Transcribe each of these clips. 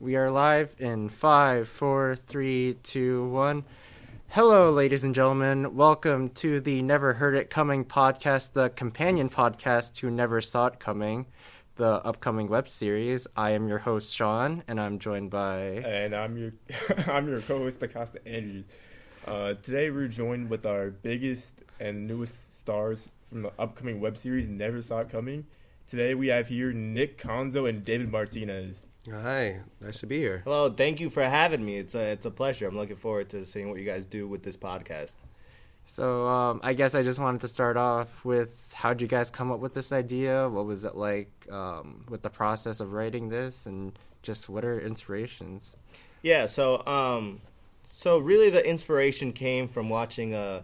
We are live in five, four, three, two, one. Hello, ladies and gentlemen. Welcome to the Never Heard It Coming podcast, the companion podcast to Never Saw It Coming, the upcoming web series. I am your host, Sean, and I'm joined by. And I'm your I'm your co-host, Acosta Andrews. Uh, today we're joined with our biggest and newest stars from the upcoming web series Never Saw It Coming. Today we have here Nick Conzo and David Martinez. Hi, nice to be here. Hello, thank you for having me. It's a it's a pleasure. I'm looking forward to seeing what you guys do with this podcast. So, um, I guess I just wanted to start off with how'd you guys come up with this idea? What was it like um, with the process of writing this, and just what are inspirations? Yeah, so um, so really the inspiration came from watching uh,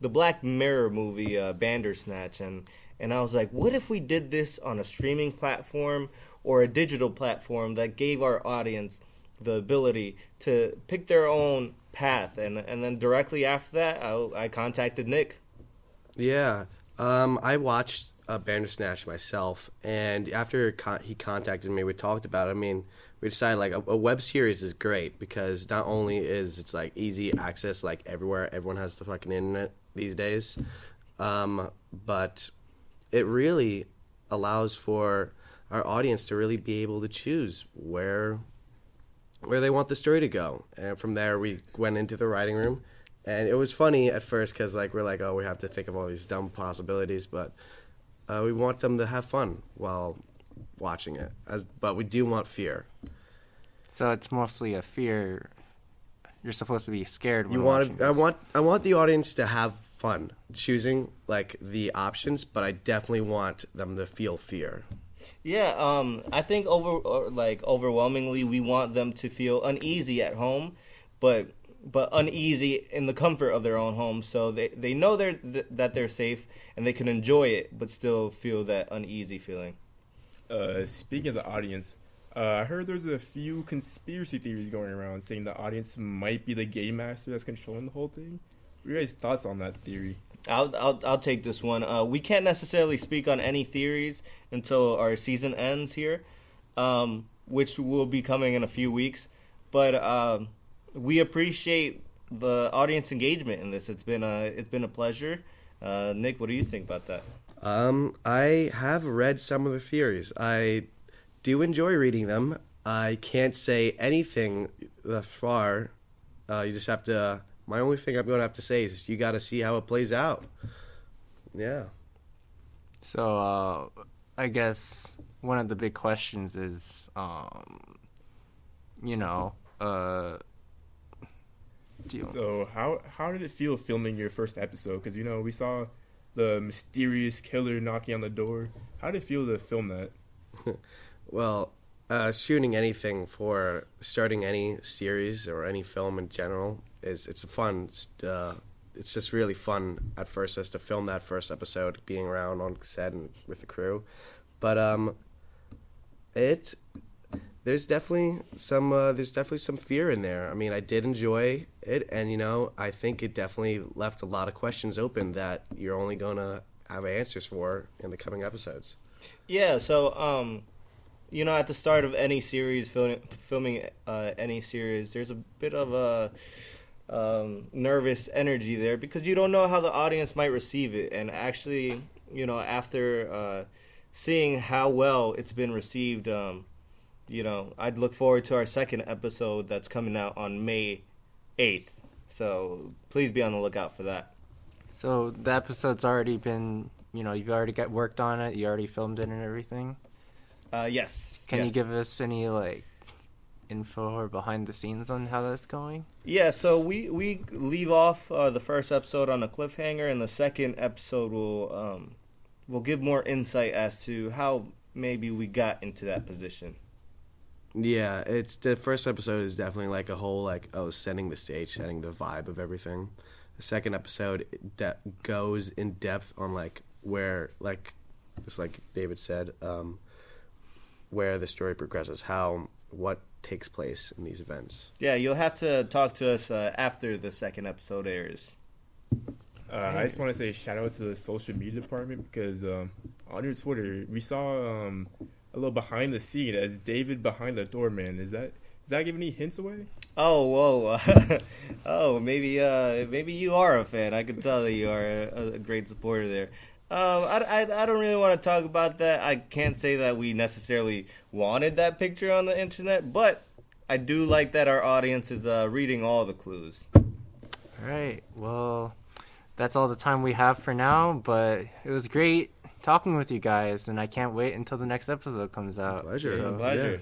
the Black Mirror movie uh, Bandersnatch, and and I was like, what if we did this on a streaming platform or a digital platform that gave our audience the ability to pick their own path, and and then directly after that, I, I contacted Nick. Yeah, um, I watched uh, Bandersnatch myself, and after con- he contacted me, we talked about. it. I mean, we decided like a, a web series is great because not only is it's like easy access, like everywhere, everyone has the fucking internet these days, um, but it really allows for our audience to really be able to choose where where they want the story to go. And from there, we went into the writing room, and it was funny at first because like we're like, oh, we have to think of all these dumb possibilities, but uh, we want them to have fun while watching it. As but we do want fear. So it's mostly a fear. You're supposed to be scared. When You want I want I want the audience to have fun choosing like the options, but I definitely want them to feel fear. Yeah, um, I think over or, like overwhelmingly, we want them to feel uneasy at home, but but uneasy in the comfort of their own home, so they they know they're th- that they're safe and they can enjoy it, but still feel that uneasy feeling. Uh, speaking of the audience, uh, I heard there's a few conspiracy theories going around saying the audience might be the game master that's controlling the whole thing. What are your guys' thoughts on that theory? I'll I'll I'll take this one. Uh, we can't necessarily speak on any theories until our season ends here, um, which will be coming in a few weeks. But um, we appreciate the audience engagement in this. It's been a it's been a pleasure. Uh, Nick, what do you think about that? Um, I have read some of the theories. I do enjoy reading them. I can't say anything thus far. Uh, you just have to. My only thing I'm going to have to say is you got to see how it plays out. Yeah. So, uh, I guess one of the big questions is, um, you know, uh, do you, So how how did it feel filming your first episode? Because you know we saw the mysterious killer knocking on the door. How did it feel to film that? Well, uh, shooting anything for starting any series or any film in general is it's a fun. Uh, it's just really fun at first just to film that first episode, being around on set and with the crew. But um, it there's definitely some uh, there's definitely some fear in there. I mean, I did enjoy it, and you know, I think it definitely left a lot of questions open that you're only gonna have answers for in the coming episodes. Yeah, so um, you know, at the start of any series, film, filming uh, any series, there's a bit of a um, nervous energy there because you don't know how the audience might receive it. And actually, you know, after uh, seeing how well it's been received, um, you know, I'd look forward to our second episode that's coming out on May 8th. So please be on the lookout for that. so the episode's already been, you know, you've already got worked on it. You already filmed it and everything. Uh, yes. Can yes. you give us any like info or behind the scenes on how that's going? Yeah, so we we leave off uh, the first episode on a cliffhanger, and the second episode will um, will give more insight as to how maybe we got into that position. Yeah, it's the first episode is definitely like a whole like oh setting the stage, setting the vibe of everything. The second episode that goes in depth on like where like just like David said, um, where the story progresses, how what takes place in these events. Yeah, you'll have to talk to us uh, after the second episode airs. Uh, I just want to say shout out to the social media department because um, on your Twitter we saw um, a little behind the scene as David behind the door man. Is that does that give any hints away? Oh, whoa. oh, maybe uh, maybe you are a fan. I can tell that you are a, a great supporter there. Um, I, I, I don't really want to talk about that. I can't say that we necessarily wanted that picture on the internet, but I do like that our audience is uh, reading all the clues. All right. Well, that's all the time we have for now, but it was great talking with you guys, and I can't wait until the next episode comes out. Pleasure. So, Pleasure.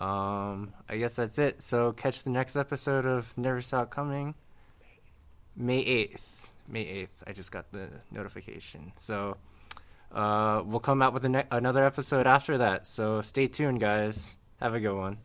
um, I guess that's it. So catch the next episode of Never Saw It Coming, May eighth. May eighth. I just got the notification. So uh, we'll come out with ne- another episode after that. So stay tuned, guys. Have a good one.